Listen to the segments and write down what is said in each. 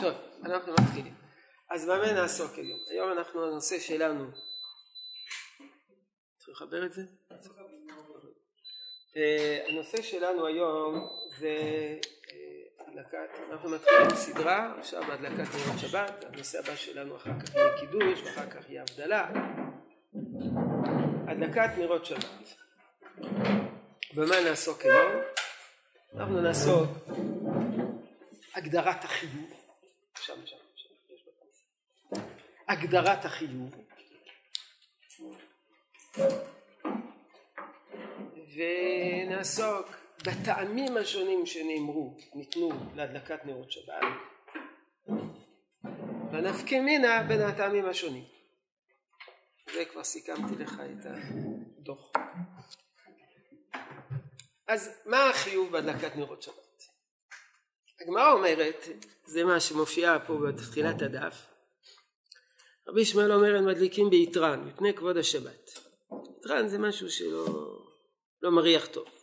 טוב, אנחנו מתחילים. אז במה נעסוק היום? היום אנחנו, הנושא שלנו, צריך לחבר את זה? אה, הנושא שלנו היום זה הדלקת, אנחנו מתחילים סדרה עכשיו בהדלקת נרות שבת, הנושא הבא שלנו אחר כך יהיה קידוש ואחר כך יהיה הבדלה. הדלקת נרות שבת. במה נעסוק היום? אנחנו נעסוק הגדרת החיוב שם, שם, שם. הגדרת החיוב ונעסוק בטעמים השונים שנאמרו, ניתנו להדלקת נרות שבת ונפקא מינה בין הטעמים השונים. זה כבר סיכמתי לך את הדוח. אז מה החיוב בהדלקת נרות שבת? הגמרא אומרת, זה מה שמופיע פה בתחילת הדף, רבי ישמעאל אומר הם מדליקים ביתרן מפני כבוד השבת. יתרן זה משהו שלא לא מריח טוב.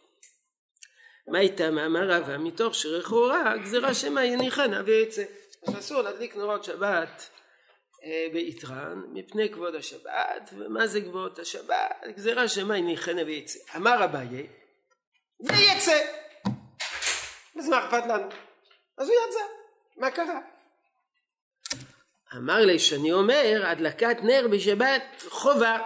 מה איתה מאמר רבא מתוך שלכאורה גזירה שמא יניחנה ויצא. אז אסור להדליק נורות שבת אה, ביתרן מפני כבוד השבת ומה זה כבוד השבת גזירה שמא יניחנה ויצא. אמר אביי ויצא אז מה אכפת לנו? אז הוא יצא, מה קרה? אמר לי שאני אומר הדלקת נר בשבת חובה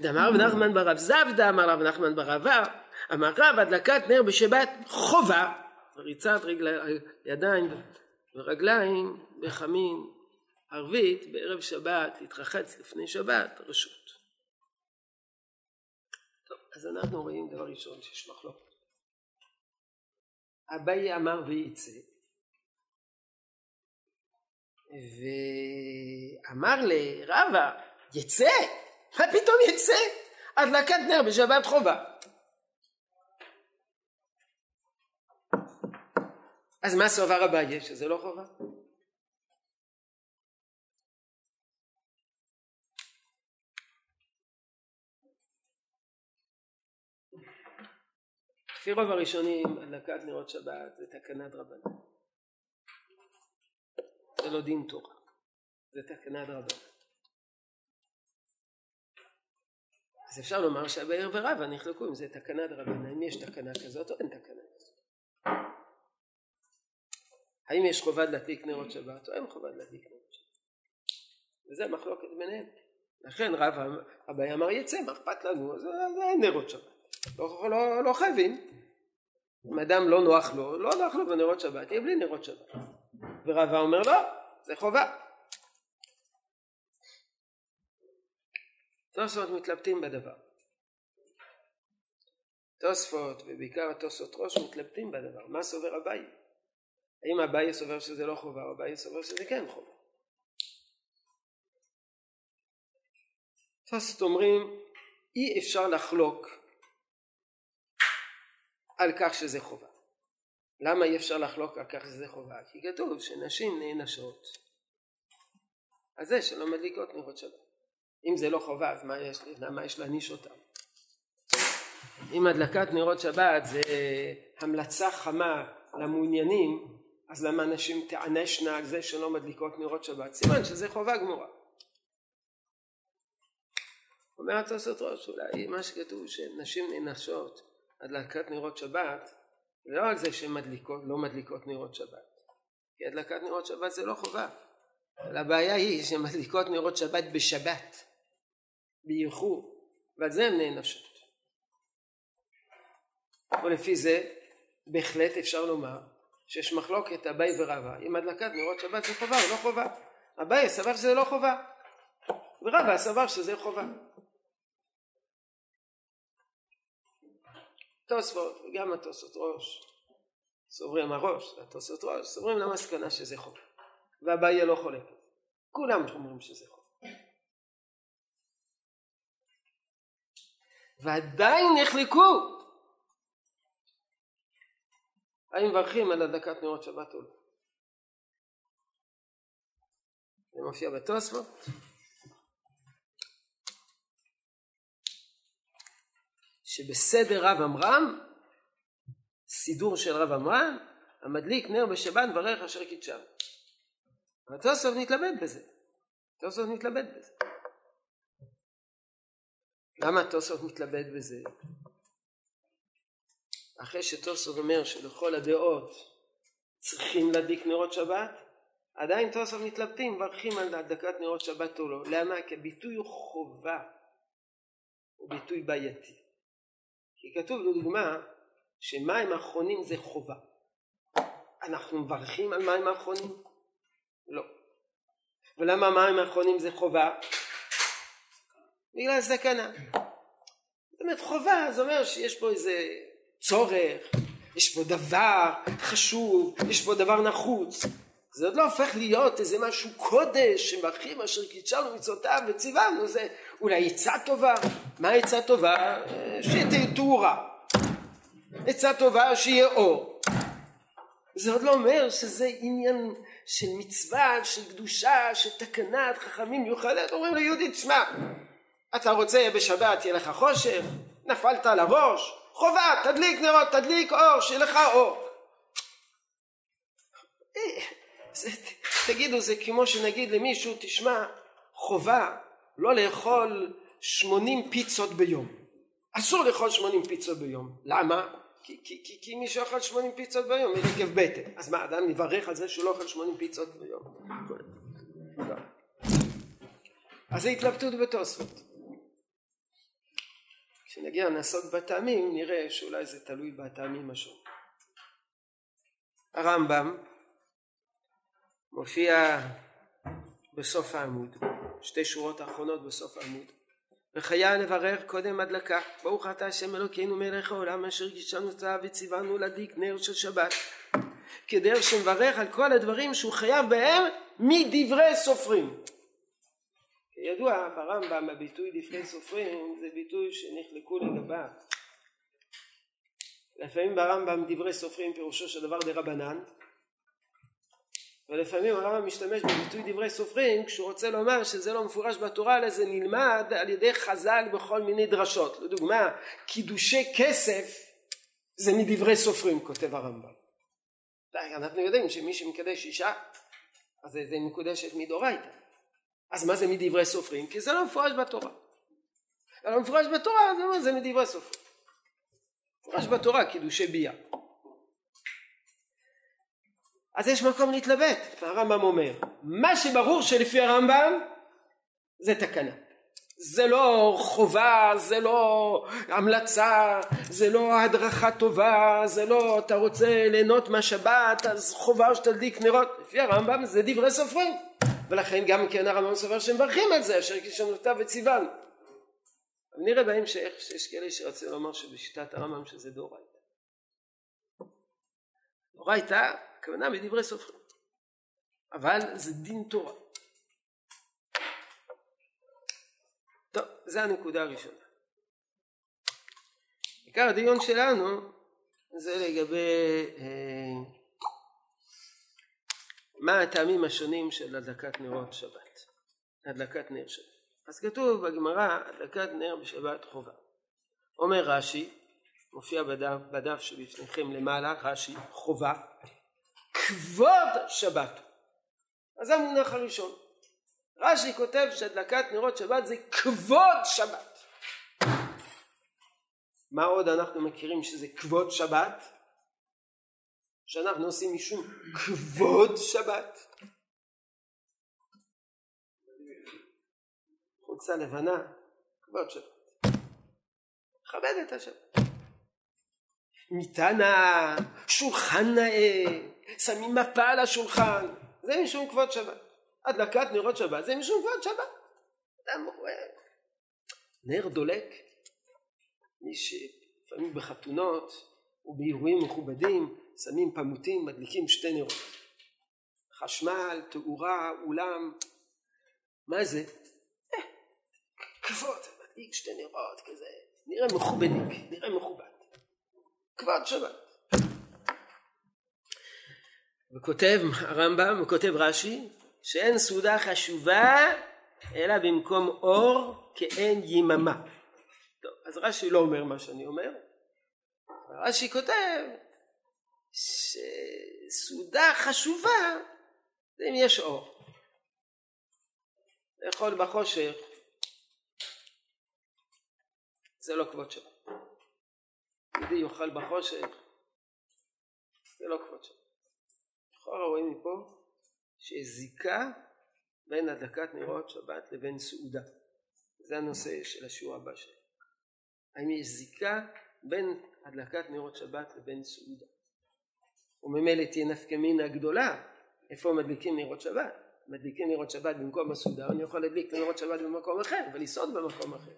דאמר רב נחמן ברב זבדה אמר רב נחמן ברבה אמר רב הדלקת נר בשבת חובה ריצת רגל, ידיים ורגליים בחמין ערבית בערב שבת להתרחץ לפני שבת רשות. טוב אז אנחנו רואים דבר ראשון שיש מחלוקת. אביי אמר וייצא ואמר לרבה יצא? מה פתאום יצא? הדלקת נר בשבת חובה אז מה סובר אביי שזה לא חובה לפי רוב הראשונים הדלקת נרות שבת זה תקנת רבנן. זה לא דין תורה, זה תקנת רבנן. אז אפשר לומר שהבאר ורבא נחלקו אם זה תקנת רבנן, אם יש תקנה כזאת או אין תקנה כזאת. האם יש חובה להדליק נרות שבת או אין חובה להדליק נרות שבת. וזה מחלוקת ביניהם. לכן רב אביי אמר יצא, מה אכפת לנו? אז אין נרות שבת. לא, לא, לא חייבים. אם אדם לא נוח לו, לא נוח לו בנרות שבת, יהיה בלי נרות שבת. ורבה אומר לא, זה חובה. תוספות מתלבטים בדבר. תוספות ובעיקר התוספות ראש מתלבטים בדבר. מה סובר אביי? האם אביי סובר שזה לא חובה או אביי סובר שזה כן חובה? תוספות אומרים אי אפשר לחלוק על כך שזה חובה. למה אי אפשר לחלוק על כך שזה חובה? כי כתוב שנשים נענשות על זה שלא מדליקות נרות שבת. אם זה לא חובה אז מה יש, למה יש להעניש אותם? אם הדלקת נרות שבת זה המלצה חמה למעוניינים אז למה נשים תענשנה על זה שלא מדליקות נרות שבת? סימן שזה חובה גמורה. אומר התוספות ראש אולי מה שכתוב שנשים נענשות הדלקת נרות שבת לא על זה שהן מדליקות, לא מדליקות נרות שבת. כי הדלקת נרות שבת זה לא חובה. אבל הבעיה היא שהן מדליקות נרות שבת בשבת, באיחור, ועל זה הן נענשות. ולפי זה בהחלט אפשר לומר שיש מחלוקת אביי ורבא. אם הדלקת נרות שבת זה חובה או לא חובה. אביי סבר שזה לא חובה. ורבא סבר שזה חובה. תוספות וגם התוספות ראש. סוברים הראש והתוספות ראש סוברים למסקנה שזה חוק והבעיה לא חולק. כולם אומרים שזה חוק ועדיין נחלקו האם מברכים על הדקת נרות שבת או לא זה מופיע בתוספות. שבסדר רב עמרם, סידור של רב עמרם, המדליק נר בשבת מברך אשר קידשם. אבל תוספות מתלבט בזה. תוספות מתלבט בזה. למה תוספות מתלבט בזה? אחרי שתוספות אומר שלכל הדעות צריכים להדליק נרות שבת, עדיין תוספות מתלבטים, מברכים על הדלקת נרות שבת או לא. למה? כי הביטוי הוא חובה, הוא ביטוי בעייתי. כי כתוב לדוגמה שמים אחרונים זה חובה. אנחנו מברכים על מים אחרונים? לא. ולמה מים אחרונים זה חובה? בגלל סכנה. זאת אומרת חובה זה אומר שיש פה איזה צורך, יש פה דבר חשוב, יש פה דבר נחוץ. זה עוד לא הופך להיות איזה משהו קודש שמברכים אשר קידשנו מצוותיו וציוונו זה אולי עצה טובה מה עצה טובה? שתהיה תאורה עצה טובה שיהיה אור זה עוד לא אומר שזה עניין של מצווה, של קדושה, של תקנת חכמים מיוחדת אומרים ליהודי תשמע אתה רוצה בשבת יהיה לך חושך נפלת על הראש חובה תדליק נרות תדליק אור שיהיה לך אור זה, תגידו זה כמו שנגיד למישהו תשמע חובה לא לאכול שמונים פיצות ביום אסור לאכול שמונים פיצות ביום למה? כי, כי, כי, כי מי שאוכל שמונים פיצות ביום יהיה עקב בטן אז מה אדם יברך על זה שהוא לא אוכל שמונים פיצות ביום? לא. אז זה התלבטות בתוספות כשנגיע לעסוק בטעמים נראה שאולי זה תלוי בטעמים השונים הרמב"ם מופיע בסוף העמוד, שתי שורות האחרונות בסוף העמוד. וחיה נברך קודם הדלקה, ברוך אתה השם אלוקינו מלך העולם אשר גישנו צו וציוונו להדליק נר של שבת, כדרך שמברך על כל הדברים שהוא חייב בהם מדברי סופרים. כידוע ברמב"ם הביטוי דברי סופרים זה ביטוי שנחלקו לגביו. לפעמים ברמב"ם דברי סופרים פירושו של דבר דרבנן ולפעמים הרמב"ם משתמש בביטוי דברי סופרים כשהוא רוצה לומר שזה לא מפורש בתורה אלא זה נלמד על ידי חז"ל בכל מיני דרשות. לדוגמה קידושי כסף זה מדברי סופרים כותב הרמב"ם. אנחנו יודעים שמי שמקדש אישה אז זה מקודשת מדאורייתא. אז מה זה מדברי סופרים? כי זה לא מפורש בתורה. זה לא מפורש בתורה זה, מה זה מדברי סופרים. מפורש בתורה קידושי ביה. אז יש מקום להתלבט, הרמב"ם אומר, מה שברור שלפי הרמב"ם זה תקנה. זה לא חובה, זה לא המלצה, זה לא הדרכה טובה, זה לא אתה רוצה ליהנות מהשבת אז חובה שתדליק נרות, לפי הרמב"ם זה דברי סופרים ולכן גם כן הרמב"ם סובר שמברכים על זה אשר כישנותיו וציוונו. נראה בהמשך שיש כאלה שרוצים לומר שבשיטת הרמב"ם שזה דאורייתא. דאורייתא הכוונה בדברי סופרים. אבל זה דין תורה. טוב, זה הנקודה הראשונה. עיקר הדיון שלנו זה לגבי אה, מה הטעמים השונים של הדלקת נרות שבת, הדלקת נר שבת. אז כתוב בגמרא הדלקת נר בשבת חובה. אומר רש"י, מופיע בדף, בדף שבפניכם למעלה, רש"י, חובה, כבוד שבת. אז זה המונח הראשון. רש"י כותב שהדלקת נרות שבת זה כבוד שבת. מה עוד אנחנו מכירים שזה כבוד שבת? שאנחנו עושים משום כבוד שבת. חולצה לבנה, כבוד שבת. כבד את השבת. מיטה נאה, שולחן נאה, שמים מפה על השולחן, זה משום כבוד שבת. הדלקת נרות שבת זה משום כבוד שבת. אדם רואה, נר דולק, מי שלפעמים בחתונות ובאירועים מכובדים שמים פמוטים, מדליקים שתי נרות. חשמל, תאורה, אולם, מה זה? אה, כבוד, מדליק שתי נרות כזה, נראה מכובדיק, נראה מכובד. כבוד שבת. וכותב הרמב"ם, וכותב רש"י, שאין סעודה חשובה אלא במקום אור כאין יממה. טוב, אז רש"י לא אומר מה שאני אומר, רש"י כותב שסעודה חשובה זה אם יש אור. לאכול בחושך זה לא כבוד שבת. יהודי יאכל בחושך זה לא כבוד שבת. לכאורה רואים מפה שיש זיקה בין הדלקת נרות שבת לבין סעודה. זה הנושא של השיעור הבא שלי. האם יש זיקה בין הדלקת נרות שבת לבין סעודה? וממילא תהיה נפקא מינה גדולה איפה מדליקים נרות שבת. מדליקים נרות שבת במקום הסעודה, אני יכול להדליק נרות שבת במקום אחר ולסעוד במקום אחר.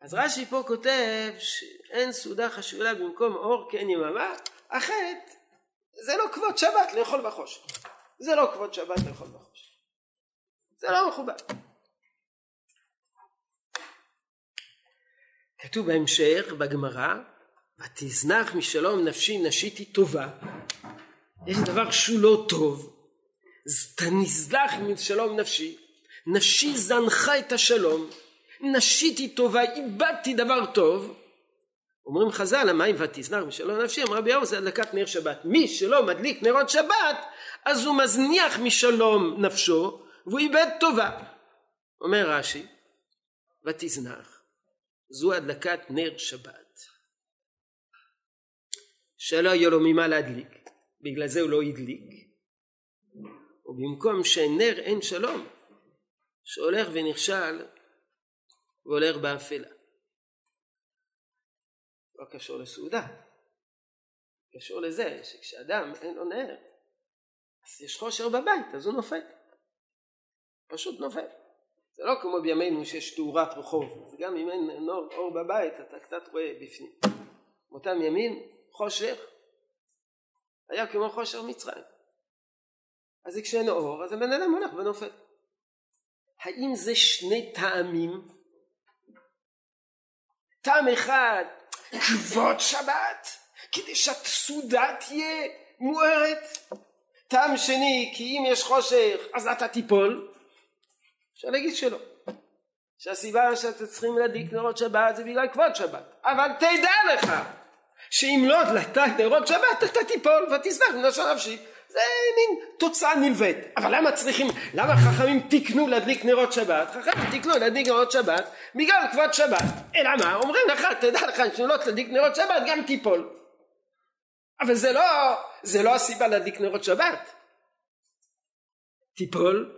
אז רש"י פה כותב שאין סעודה חשולה במקום אור כן יממה, החטא זה לא כבוד שבת לאכול בחושך. זה לא כבוד שבת לאכול בחושך. זה לא מכובד. כתוב בהמשך בגמרא ותזנח משלום נפשי נשיתי טובה. יש דבר שהוא לא טוב. תנזלח משלום נפשי נפשי זנחה את השלום נשיתי טובה איבדתי דבר טוב. אומרים חז"ל המים ותזנח משלום נפשי אמר רבי זה הדלקת נר שבת מי שלא מדליק נרות שבת אז הוא מזניח משלום נפשו והוא איבד טובה. אומר רש"י ותזנח זו הדלקת נר שבת שלא יהיה לו ממה להדליק. בגלל זה הוא לא הדליק. ובמקום שנר אין שלום שהולך ונכשל והולך באפלה. לא קשור לסעודה. קשור לזה שכשאדם אין לו נר אז יש חושר בבית אז הוא נופל. פשוט נופל. זה לא כמו בימינו שיש תאורת רחוב. אז גם אם אין אור, אור בבית אתה קצת רואה בפנים. באותם ימים חושך. היה כמו חושר מצרים. אז כשאין אור אז הבן אדם הולך ונופל. האם זה שני טעמים? טעם אחד כבוד שבת כדי שהסעודה תהיה מוארת. טעם שני כי אם יש חושך אז אתה תיפול. אפשר להגיד שלא. שהסיבה שאתם צריכים להדליק נרות שבת זה בגלל כבוד שבת. אבל תדע לך שאם לא הדלקת נרות שבת אתה תיפול ותסלח מנשוא נפשי. זה מין תוצאה נלווית. אבל למה צריכים למה חכמים תיקנו להדליק נרות שבת? חכמים תיקנו להדליק נרות שבת בגלל כבוד שבת. אלא מה? אומרים לך תדע לך שאם לא תדליק נרות שבת גם תיפול. אבל זה לא זה לא הסיבה להדליק נרות שבת. תיפול?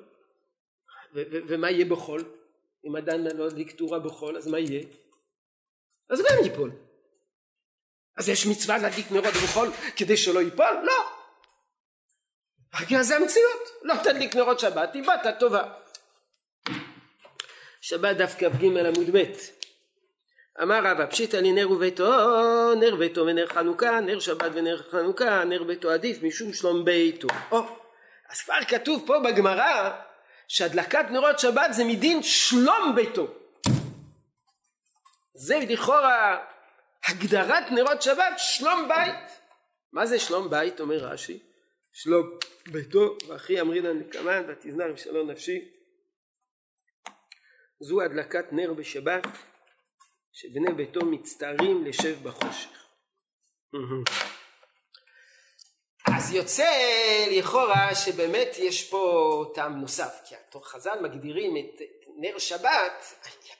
ומה יהיה בחול? אם עדיין לא הדליק תאורה בחול אז מה יהיה? אז גם ייפול אז יש מצווה להדליק נרות בחול כדי שלא ייפול? לא. זה המציאות. לא תדליק נרות שבת, איבדת טובה. שבת דף כ"ג עמוד ב' אמר רבא פשיטא לי נר וביתו נר ביתו ונר חנוכה נר שבת ונר חנוכה נר ביתו עדיף משום שלום ביתו או אז כבר כתוב פה בגמרא שהדלקת נרות שבת זה מדין שלום ביתו זה לכאורה הגדרת נרות שבת שלום בית. מה זה שלום בית אומר רש"י? שלום ביתו ואחי אמרינן לקמן ותזנר ושלום נפשי. זו הדלקת נר בשבת שבני ביתו מצטערים לשב בחושך. אז יוצא לכאורה שבאמת יש פה טעם נוסף כי חז"ל מגדירים את נר שבת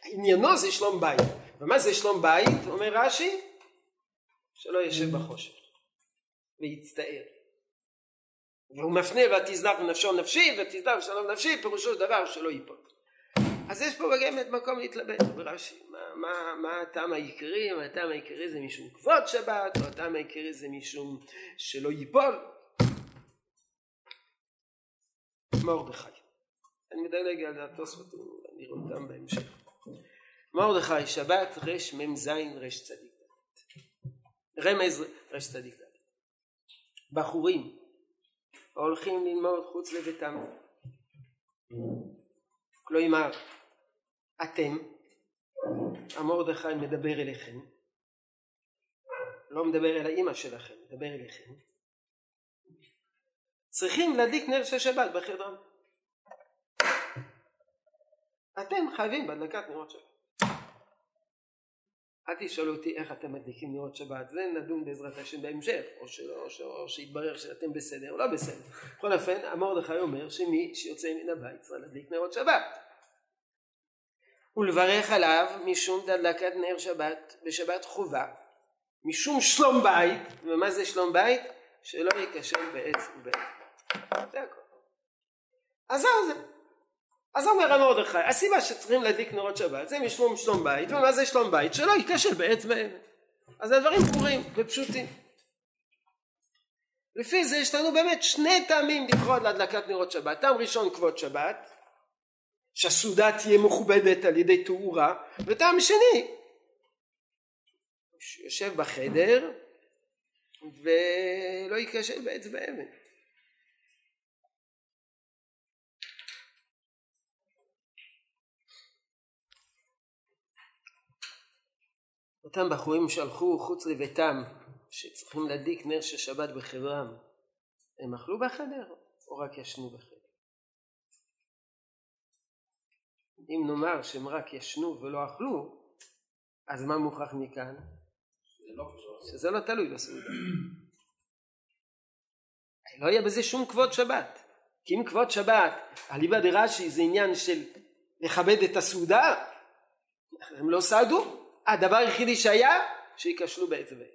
עניינו זה שלום בית. ומה זה שלום בית? אומר רש"י שלא ישב בחושך ויצטער. והוא מפנה ותזנח נפשו נפשי ותזנח שלום נפשי פירושו של דבר שלא ייפול. אז יש פה באמת מקום להתלבט. ברש"י מה, מה, מה הטעם העיקרי? מה הטעם העיקרי זה משום כבוד שבת או הטעם העיקרי זה משום שלא ייפול? מרדכי אני מדלג על התוספות נראה אותם בהמשך. מרדכי? שבת רמ"ז רצדיק רמז רצדיק בחורים הולכים ללמוד חוץ לביתם. כלומר אתם המרדכי מדבר אליכם לא מדבר אל האימא שלכם מדבר אליכם צריכים להדליק נר של שבת בחדרם. אתם חייבים בהדלקת נרות שבת. אל תשאלו אותי איך אתם מדליקים נרות שבת, זה נדון בעזרת השם בהמשך, או, שלא, או, שלא, או שיתברר שאתם בסדר או לא בסדר. בכל אופן, המרדכי אומר שמי שיוצא מן הבית צריך להדליק נרות שבת. ולברך עליו משום דלקת נר שבת בשבת חובה, משום שלום בית, ומה זה שלום בית? שלא ייכשל בעץ ובעץ. זה הכל. אז זהו זה. אז אומר המרדכי, הסיבה שצריכים להדליק נרות שבת זה משמום שלום בית, ומה זה שלום בית? שלא ייכשל בעץ ואבן. אז הדברים ברורים ופשוטים. לפי זה יש לנו באמת שני טעמים לכבוד להדלקת נרות שבת. טעם ראשון כבוד שבת, שהסעודה תהיה מכובדת על ידי תאורה, וטעם שני, יושב בחדר ולא ייכשל בעץ ואבן. אותם בחורים שהלכו חוץ לביתם, שצריכים להדליק נר של שבת בחברם, הם אכלו בחדר או רק ישנו בחדר? אם נאמר שהם רק ישנו ולא אכלו, אז מה מוכרח מכאן? שזה לא תלוי בסעודה. לא יהיה בזה שום כבוד שבת. כי אם כבוד שבת, אליבא דרש"י זה עניין של לכבד את הסעודה, הם לא סעדו. הדבר היחידי שהיה, שייכשלו בעץ ובעץ.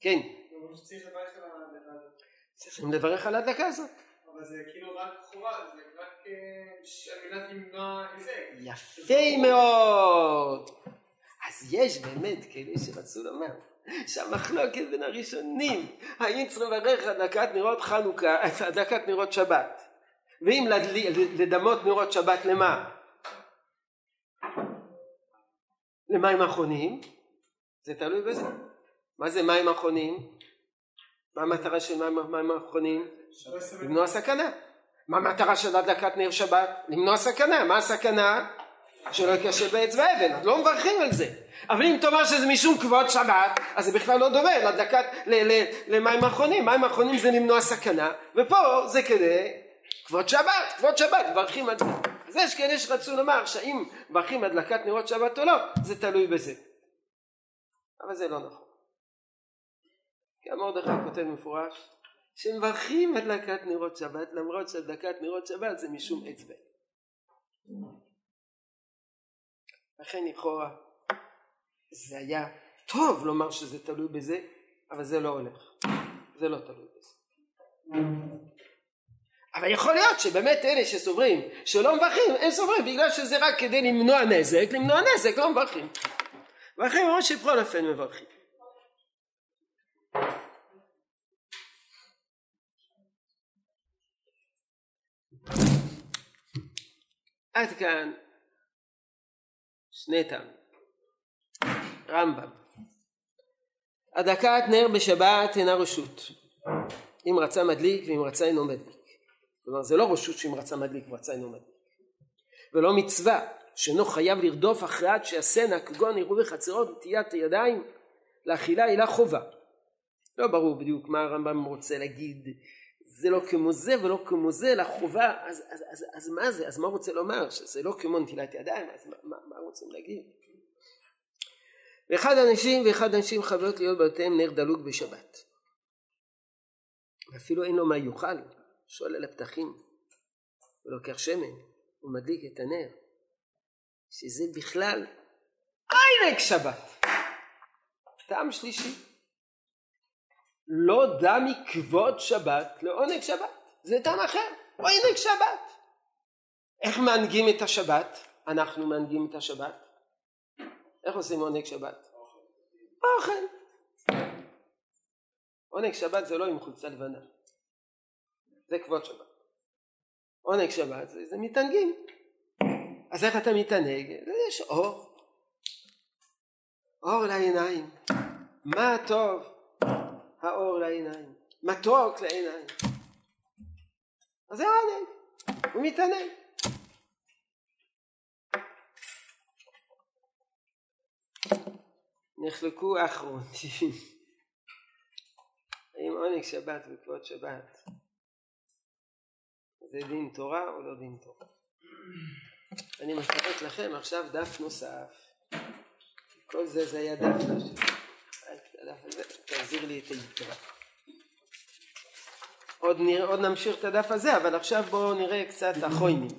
כן. צריכים לברך על ההדלקה הזאת. אבל זה כאילו רק חובה, זה רק על מנת למנוע היזק. יפה מאוד. אז יש באמת כאלה שרצו לומר שהמחלוקת בין הראשונים, האם צריכים לברך הדלקת נרות חנוכה, הדלקת נרות שבת, ואם לדמות נרות שבת למה? למים אחרונים, זה תלוי בזה. מה זה מים אחרונים? מה המטרה של מים אחרונים? למנוע סכנה. מה המטרה של הדלקת נר שבת? למנוע סכנה. מה הסכנה? שלא יקשר בעץ ואבן. אז לא מברכים על זה. אבל אם תאמר שזה משום כבוד שבת, אז זה בכלל לא דומה להדלקת, למים אחרונים. מים אחרונים זה למנוע סכנה, ופה זה כדי כבוד שבת. כבוד שבת, מברכים על זה. אז יש כאלה שרצו לומר שהאם מברכים הדלקת נרות שבת או לא, זה תלוי בזה. אבל זה לא נכון. כי המרדכי כותב מפורש שמברכים הדלקת נרות שבת למרות שהדלקת נרות שבת זה משום אצבע. לכן לכאורה זה היה טוב לומר שזה תלוי בזה, אבל זה לא הולך. זה לא תלוי בזה. אבל יכול להיות שבאמת אלה שסוברים שלא מברכים, הם סוברים בגלל שזה רק כדי למנוע נזק, למנוע נזק לא מברכים. ואחרים אומרים שבכל אופן מברכים. עד כאן שני טעמים. רמב"ם הדקת נר בשבת אינה רשות אם רצה מדליק ואם רצה אינו מדליק כלומר זה לא רשות שאם רצה מדליק ורצה אינו מדליק. ולא מצווה שאינו חייב לרדוף אחרי עד שיעשנה כגון עירובי חצרות ונטיית הידיים לאכילה היא לה חובה. לא ברור בדיוק מה הרמב"ם רוצה להגיד. זה לא כמו זה ולא כמו זה לחובה אז, אז, אז, אז מה זה? אז מה רוצה לומר? שזה לא כמו נטילת ידיים אז מה, מה, מה רוצים להגיד? ואחד האנשים ואחד האנשים חייבות להיות בבתיהם נר דלוק בשבת. ואפילו אין לו מה יאכל שואל על הפתחים ולוקח שמן ומדליק את הנר שזה בכלל עיירק שבת. טעם שלישי לא דע מכבוד שבת לעונג שבת. זה טעם אחר עונג שבת. איך מנהגים את השבת? אנחנו מנהגים את השבת. איך עושים עונג שבת? אוכל. עונג שבת זה לא עם חולצה לבנה זה כבוד שבת. עונג שבת זה, זה מתענגים. אז איך אתה מתענג? יש אור. אור לעיניים. מה טוב האור לעיניים. מתוק לעיניים. אז זה עונג. הוא מתענג. נחלקו האחרונים. האם עונג שבת וכבוד שבת זה דין תורה או לא דין תורה. אני מפרט לכם עכשיו דף נוסף. כל זה זה היה דף נוסף. הדף הזה, תחזיר לי את היתרה. עוד, נראה, עוד נמשיך את הדף הזה, אבל עכשיו בואו נראה קצת החוינים.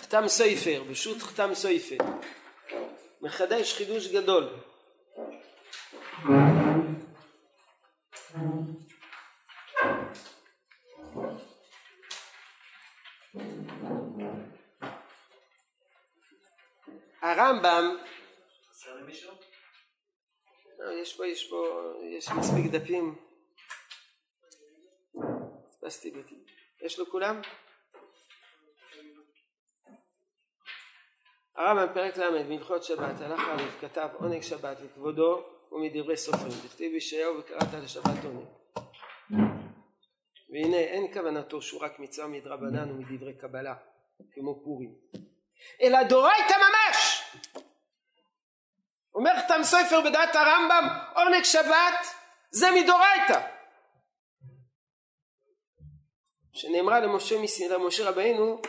חתם סופר, בשו"ת חתם סופר, מחדש חידוש גדול. הרמב"ם לא, יש פה, יש פה, יש מספיק דפים. יש לו הרמב"ם פרק ל' בהלכות שבת הלך א' כתב עונג שבת לכבודו ומדברי סופרים דכתיב בישעיהו וקראת לשבת עונג. והנה אין כוונתו שהוא רק מצווה מדרבנן ומדברי קבלה כמו פורים. אלא דורייתא ממש! אומר חתם סופר בדעת הרמב"ם עונג שבת זה מדורייתא שנאמרה למשה, למשה רבינו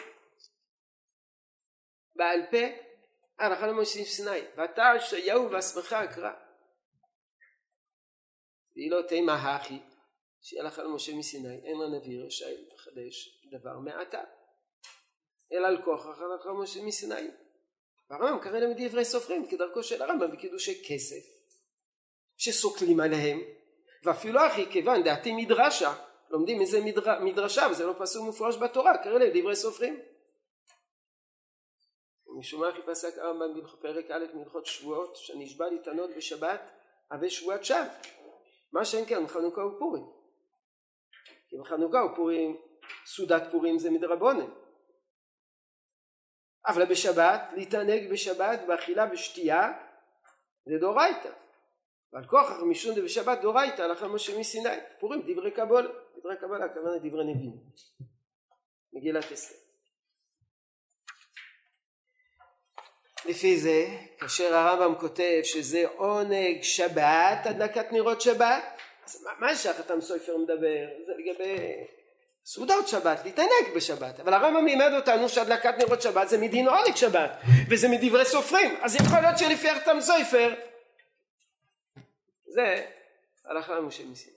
בעל פה הלכה למשה סיני ואתה ישעיהו ואסמך אקרא. והיא לא תימה הכי שהלכה למשה מסיני אין לנביא רשאי לחדש דבר מעתה. אלא על כוחך הלכה למשה מסיני והרמב"ם קרא להם דברי סופרים כדרכו של הרמב"ם בקידושי כסף שסוקלים עליהם. ואפילו אחי כיוון דעתי מדרשה לומדים איזה מדר, מדרשה וזה לא פסוק מפורש בתורה קרא להם דברי סופרים משום מה פסק הרמב"ם בפרק א' מהלכות שבועות שנשבע להתענות בשבת הווה שבועת שווא. מה שאין כן חנוכה ופורים. כי בחנוכה ופורים סעודת פורים זה מדרבונן. אבל בשבת להתענג בשבת באכילה ושתייה זה דאורייתא. ועל כוח משון דבשבת דאורייתא הלכה משה מסיני. פורים דברי קבולה דברי קבלה הכוונה דברי נביאים. מגילת אסתר לפי זה, כאשר הרמב"ם כותב שזה עונג שבת, הדלקת נרות שבת, אז מה, מה שהחתם סופר מדבר? זה לגבי סעודות שבת, להתענג בשבת. אבל הרמב"ם לימד אותנו שהדלקת נרות שבת זה מדין עונג שבת, וזה מדברי סופרים. אז יכול להיות שלפי החתם סופר, זה הלכה למשה מסים.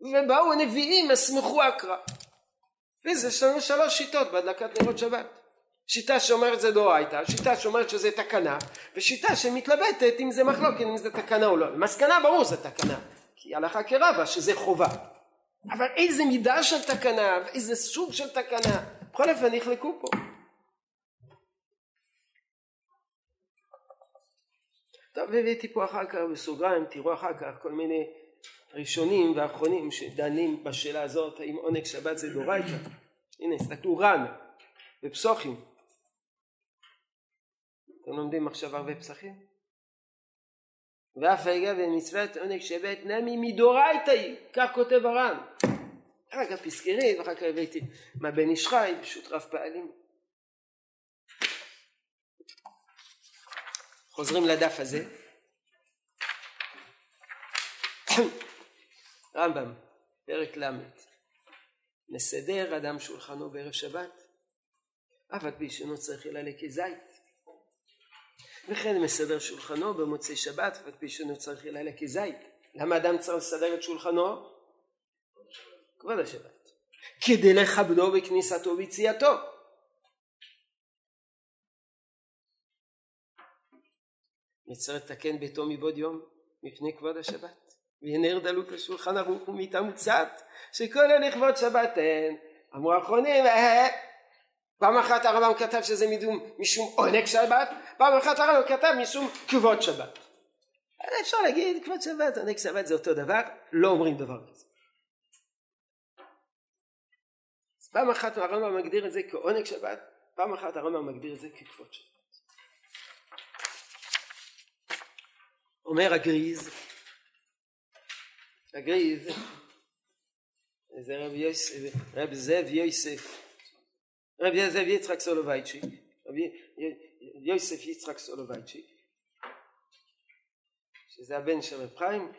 ובאו הנביאים, הסמכו אקרא. וזה, יש לנו שלוש שיטות בהדלקת נרות שבת. שיטה שאומרת זה דאורייתא, שיטה שאומרת שזה תקנה, ושיטה שמתלבטת אם זה מחלוקת אם זה תקנה או לא. מסקנה ברור זה תקנה, כי הלכה כרבה שזה חובה. אבל איזה מידה של תקנה ואיזה סוג של תקנה, בכל אופן נחלקו פה. טוב, והבאתי פה אחר כך בסוגריים, תראו אחר כך כל מיני ראשונים ואחרונים שדנים בשאלה הזאת, האם עונג שבת זה דאורייתא. הנה, הסתכלו ר"ן בפסוחים, אתם לומדים עכשיו הרבה פסחים? ואף הגע במצוות עונג שבת נמי מדורייתא היא, כך כותב הר"ן. אחר כך פסקי ואחר כך הבאתי מה בן איש חי, פשוט רב פעלים. חוזרים לדף הזה. רמב"ם, פרק ל' מסדר אדם שולחנו בערב שבת, אף על פי שאינו צריך אלא לכזית. וכן מסדר שולחנו במוצאי שבת ועל פי שאינו צריך אלא כזית. למה אדם צריך לסדר את שולחנו? כבוד השבת. כדי לכבדו בכניסתו וביציאתו. נצטרך לתקן ביתו מבעוד יום מפני כבוד השבת. והנה דלוק לשולחן ערוך ומיתה מוצת שכל אלה לכבוד שבת אין. אמרו האחרונים פעם אחת הרמב"ם כתב שזה מדום, משום עונג שבת, פעם אחת הרמב"ם כתב משום כבוד שבת. אפשר להגיד כבוד שבת, עונג שבת זה אותו דבר, לא אומרים דבר כזה. אז פעם אחת הרמב"ם מגדיר את זה כעונג שבת, פעם אחת הרמב"ם מגדיר את זה ככבוד שבת. אומר הגריז, הגריז זה רב, יוסף, רב זאב יוסף רב יצחק סולובייצ'יק, רב יוסף יצחק סולובייצ'יק, שזה הבן של רב חיים,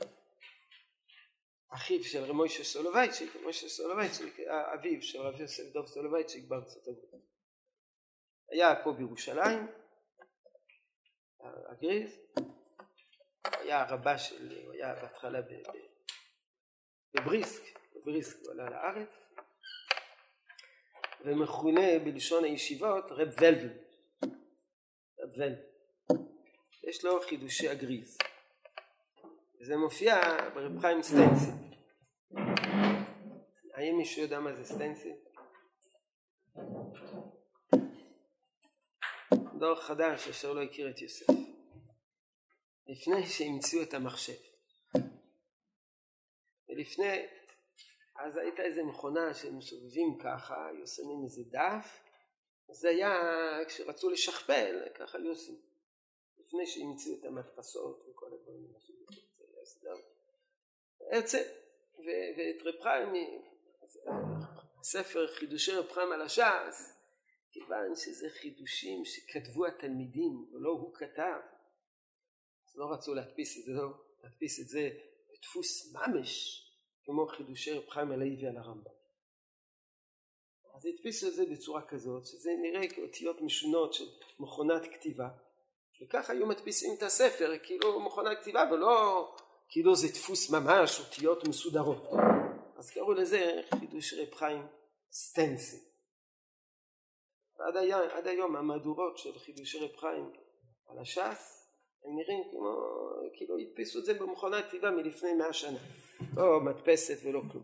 אחיו של רב מוישה סולובייצ'יק, מוישה סולובייצ'יק, אביו של רב יוסף דוב סולובייצ'יק בארצות הברית. היה פה בירושלים, הגרי"ז, היה הרבה של, הוא היה בהתחלה בבריסק, בבריסק הוא עלה לארץ, ומכונה בלשון הישיבות רב וולוול, רב וולוול. יש לו חידושי הגרי"ז. וזה מופיע ברב חיים סטנסיל. האם מישהו יודע מה זה סטנסיל? דור חדש אשר לא הכיר את יוסף. לפני שהמציאו את המחשב. ולפני, אז הייתה איזה מכונה שמסובבים ככה, היו שמים איזה דף, זה היה כשרצו לשכפל, ככה היו עושים. לפני שהמציאו את המדפסות וכל הדברים האלה. הרצל ואת רב חיים, ספר חידושי רב חיים על הש"ס, כיוון שזה חידושים שכתבו התלמידים ולא הוא כתב, אז לא רצו להדפיס את זה, לא, להדפיס את זה בדפוס ממש כמו חידושי רב חיים הלוי על הרמב"ם. אז הדפיסו את זה בצורה כזאת שזה נראה כאותיות משונות של מכונת כתיבה וככה היו מדפיסים את הספר כאילו מכונת כתיבה ולא כאילו זה דפוס ממש אותיות מסודרות אז קראו לזה חידוש רב חיים סטנסי ועד היום, עד היום המהדורות של חידושי רב חיים על הש"ס הם נראים כמו כאילו הדפיסו את זה במכונת כתיבה מלפני מאה שנה לא מדפסת ולא כלום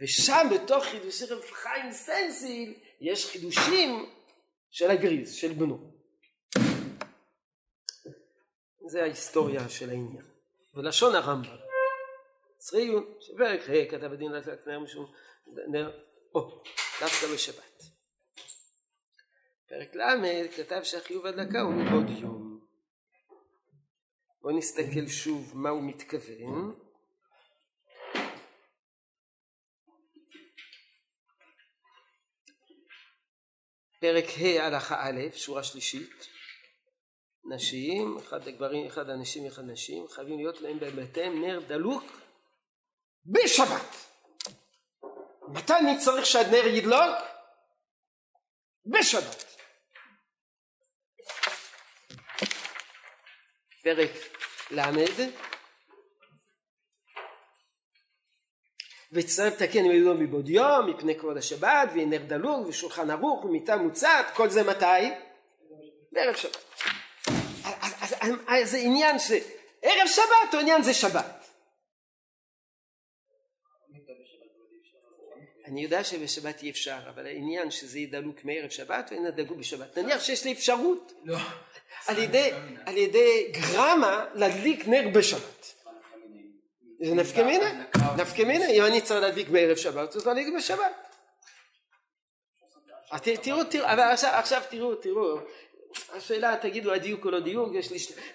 ושם בתוך חידושי רב חיים סטנסיל יש חידושים של הגרי"ז, של בנו זה ההיסטוריה של העניין ולשון הרמב"ם. צריון שפרק ה' כתב הדין לתת נר משום נר, או, דווקא בשבת. פרק ל' כתב שהחיוב הדלקה הוא מבעוד יום. בואו נסתכל שוב מה הוא מתכוון. פרק ה' הלכה א', שורה שלישית נשים, אחד גברים, אחד אנשים, אחד נשים, חייבים להיות להם בבתיהם נר דלוק בשבת. מתי אני צריך שהנר ידלוק? בשבת. פרק ל' וצריך לתקן מלוא מבעוד יום מפני כבוד השבת ונר דלוק ושולחן ערוך ומיטה מוצעת כל זה מתי? בערב שבת אז זה עניין ש... ערב שבת או עניין זה שבת? אני יודע שבשבת אי אפשר, אבל העניין שזה יהיה דלוק מערב שבת או אין דלוק בשבת. נניח שיש לי אפשרות לא. על ידי, על ידי גרמה להדליק נר בשבת. זה נפקא מינה? נפקא מינה, אם אני צריך להדליק בערב שבת, אז להדליק בשבת. תראו, תראו, אבל עכשיו תראו, תראו, השאלה תגידו הדיוק או לא דיוק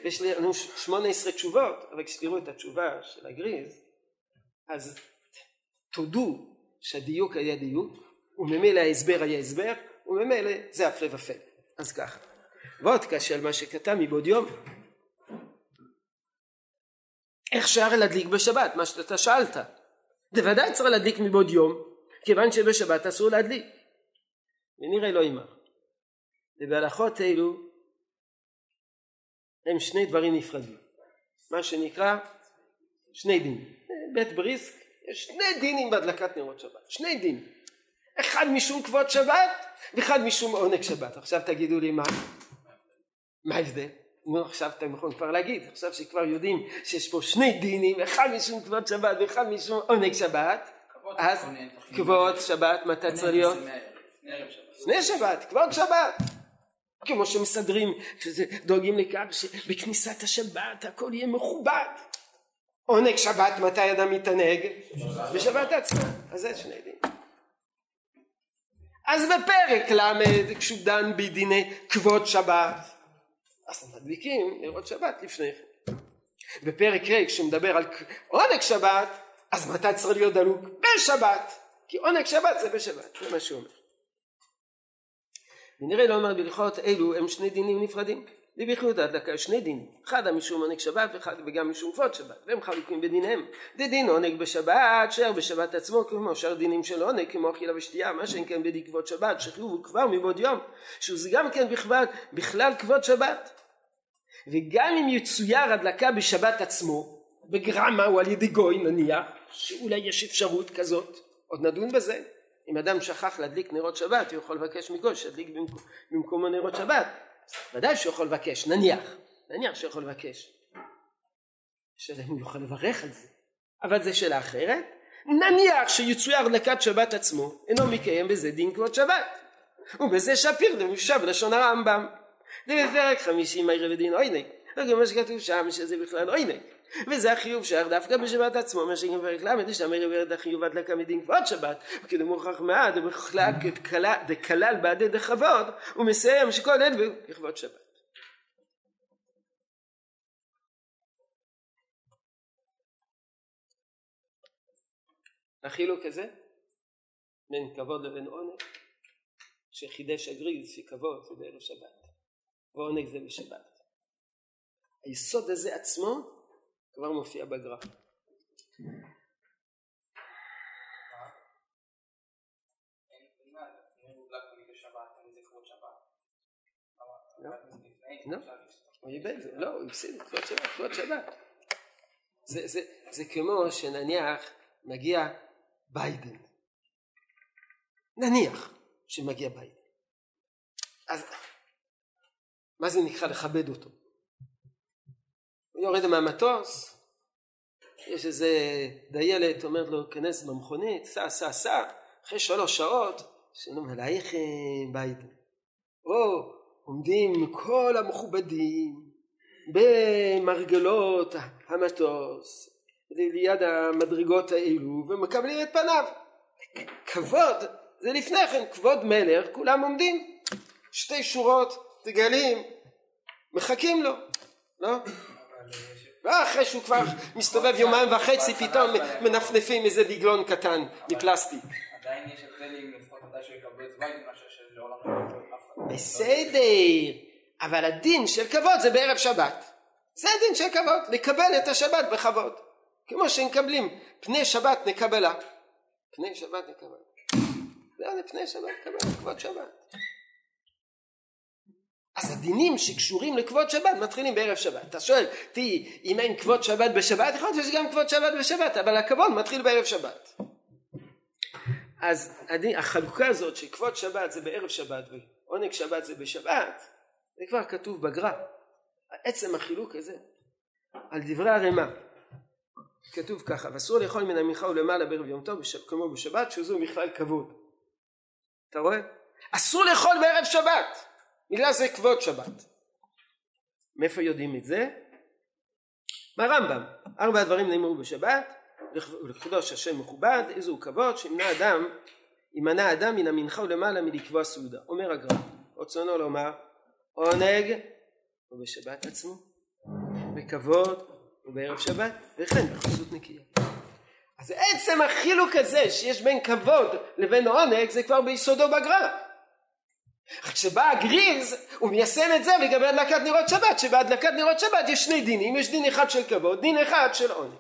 יש לנו שמונה עשרה תשובות אבל כשתראו את התשובה של הגריז אז תודו שהדיוק היה דיוק וממילא ההסבר היה הסבר וממילא זה הפלא ופלא. אז ככה. ועוד על מה שכתב מבעוד יום. איך אפשר להדליק בשבת מה שאתה שאלת. בוודאי צריך להדליק מבעוד יום כיוון שבשבת אסור להדליק. ונראה לא יימר ובהלכות אלו הם שני דברים נפרדים. מה שנקרא שני דינים בית בריסק יש שני דינים בהדלקת נרות שבת שני דינים. אחד משום כבוד שבת ואחד משום עונג שבת. עכשיו תגידו לי מה מה ההבדל? נו עכשיו אתם יכולים כבר להגיד עכשיו שכבר יודעים שיש פה שני דינים אחד משום כבוד שבת ואחד משום עונג שבת אז כבוד שבת מתי צריך להיות? לפני שבת כבוד שבת. כמו שמסדרים, דואגים לכך שבכניסת השבת הכל יהיה מכובד. עונג שבת מתי אדם מתענג? בשבת עצמה. אז זה שני דין. אז בפרק ל' כשהוא דן בדיני כבוד שבת אז מדליקים נרות שבת לפני כן. בפרק ה' כשהוא מדבר על עונג שבת אז מתי צריך להיות דלוק? בשבת כי עונג שבת זה בשבת זה מה שהוא אומר ונראה לא אומר בהלכות אלו הם שני דינים נפרדים דבייחוד ההדלקה שני דינים, אחד המשום עונג שבת ואחד וגם משום כבוד שבת, והם חלוקים בדיניהם. דדין עונג בשבת, שער בשבת עצמו כמו שאר דינים של עונג, כמו אכילה ושתייה, מה שאין כן בדי כבוד שבת, שחיוב הוא כבר מבעוד יום, שזה גם כן בכלל, בכלל כבוד שבת. וגם אם יצויר הדלקה בשבת עצמו, בגרמה או על ידי גוי נניח, שאולי יש אפשרות כזאת, עוד נדון בזה. אם אדם שכח להדליק נרות שבת, הוא יכול לבקש מגוי שידליק במקומו נרות שבת. ודאי שהוא יכול לבקש, נניח, נניח שהוא יכול לבקש. השאלה אם הוא יוכל לברך על זה. אבל זו שאלה אחרת. נניח שיצויר הדלקת שבת עצמו, אינו מקיים בזה דין כבוד שבת. ובזה שפיר דמושב לשון הרמב"ם. זה בפרק חמישי מהיר ודין עוינק. וגם מה שכתוב שם שזה בכלל עוינק. וזה החיוב שייך דווקא בשבת עצמו, מה שגם בפרק ל', יש שם ערב החיוב הדלקה מדין כבוד שבת, וכדי מוכרח מעט, ובכלל דכלל בעדי דכבוד, הוא מסיים שכל אלה לכבוד שבת. החילוק הזה בין כבוד לבין עונג שחידש הגריז שכבוד זה בערב שבת ועונג זה בשבת היסוד הזה עצמו כבר מופיע בגרף. לא, הוא איבד לא, הוא הפסיד כבוד שבת, כבוד שבת. זה כמו שנניח מגיע ביידן. נניח שמגיע ביידן. אז מה זה נקרא לכבד אותו? הוא יורד מהמטוס, יש איזה דיילת אומרת לו כנס במכונית, סע סע סע, אחרי שלוש שעות, שלום עלייך בית. או עומדים כל המכובדים במרגלות המטוס, ליד המדרגות האלו, ומקבלים את פניו. כבוד, זה לפני כן, כבוד מלך, כולם עומדים, שתי שורות, דגלים, מחכים לו, לא? ואחרי שהוא כבר מסתובב יומיים וחצי פתאום מנפנפים איזה דגלון קטן מפלסטיק. עדיין יש הבדלים לפחות מתי שהוא יקבל את בית מאשר שלעולם לא בסדר, אבל הדין של כבוד זה בערב שבת. זה הדין של כבוד, לקבל את השבת בכבוד. כמו שמקבלים פני שבת נקבלה. פני שבת נקבלה. זה פני שבת נקבלה, כבוד שבת. אז הדינים שקשורים לכבוד שבת מתחילים בערב שבת. אתה שואל, תהי, אם אין כבוד שבת בשבת, יכול להיות שיש גם כבוד שבת בשבת, אבל הכבוד מתחיל בערב שבת. אז הדין, החלוקה הזאת שכבוד שבת זה בערב שבת ועונג שבת זה בשבת, זה כבר כתוב בגר"א. עצם החילוק הזה, על דברי הרמ"א, כתוב ככה, ואסור לאכול מן המנחה ולמעלה בערב יום טוב כמו בשבת, שזו בכלל כבוד. אתה רואה? אסור לאכול בערב שבת. בגלל זה כבוד שבת. מאיפה יודעים את זה? מהרמב"ם. ארבע הדברים נאמרו בשבת, ולקדוש השם מכובד, איזה הוא כבוד, שימנע אדם, ימנע אדם מן המנחה ולמעלה מלקבוע סעודה. אומר הגר"א, רצונו לומר, עונג הוא בשבת עצמו, בכבוד ובערב שבת, וכן בחסות נקייה. אז עצם החילוק הזה שיש בין כבוד לבין עונג זה כבר ביסודו בגר"א. כשבא הגריז הוא מיישם את זה לגבי הדלקת נרות שבת שבהדלקת נרות שבת יש שני דינים יש דין אחד של כבוד דין אחד של עונג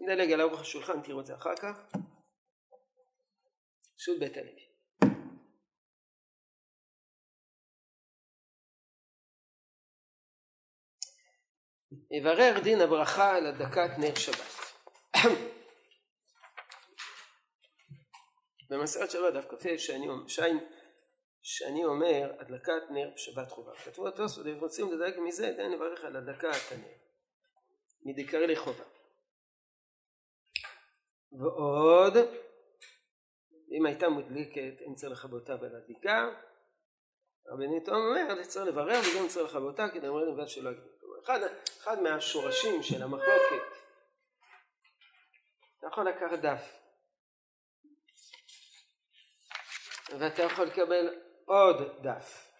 נדלג על ארוך השולחן תראו את זה אחר כך. שו"ת בית הלוי יברר דין הברכה על הדקת נר שבת. במסרת שבת דף כ"ה שאני, שאני אומר הדלקת נר בשבת חובה. כתבו התוספות אם רוצים לדייק מזה עדיין לברך על הדלקת הנר. מדקרי לחובה. ועוד אם הייתה מודלקת אין צריך לכבותה ולהדליקה רבנית אומר צריך לברר וגם צריך לכבותה כדי לומר לבד שלא יגדל. אחד, אחד מהשורשים של המחלוקת, אתה יכול לקחת דף. ואתה יכול לקבל עוד דף.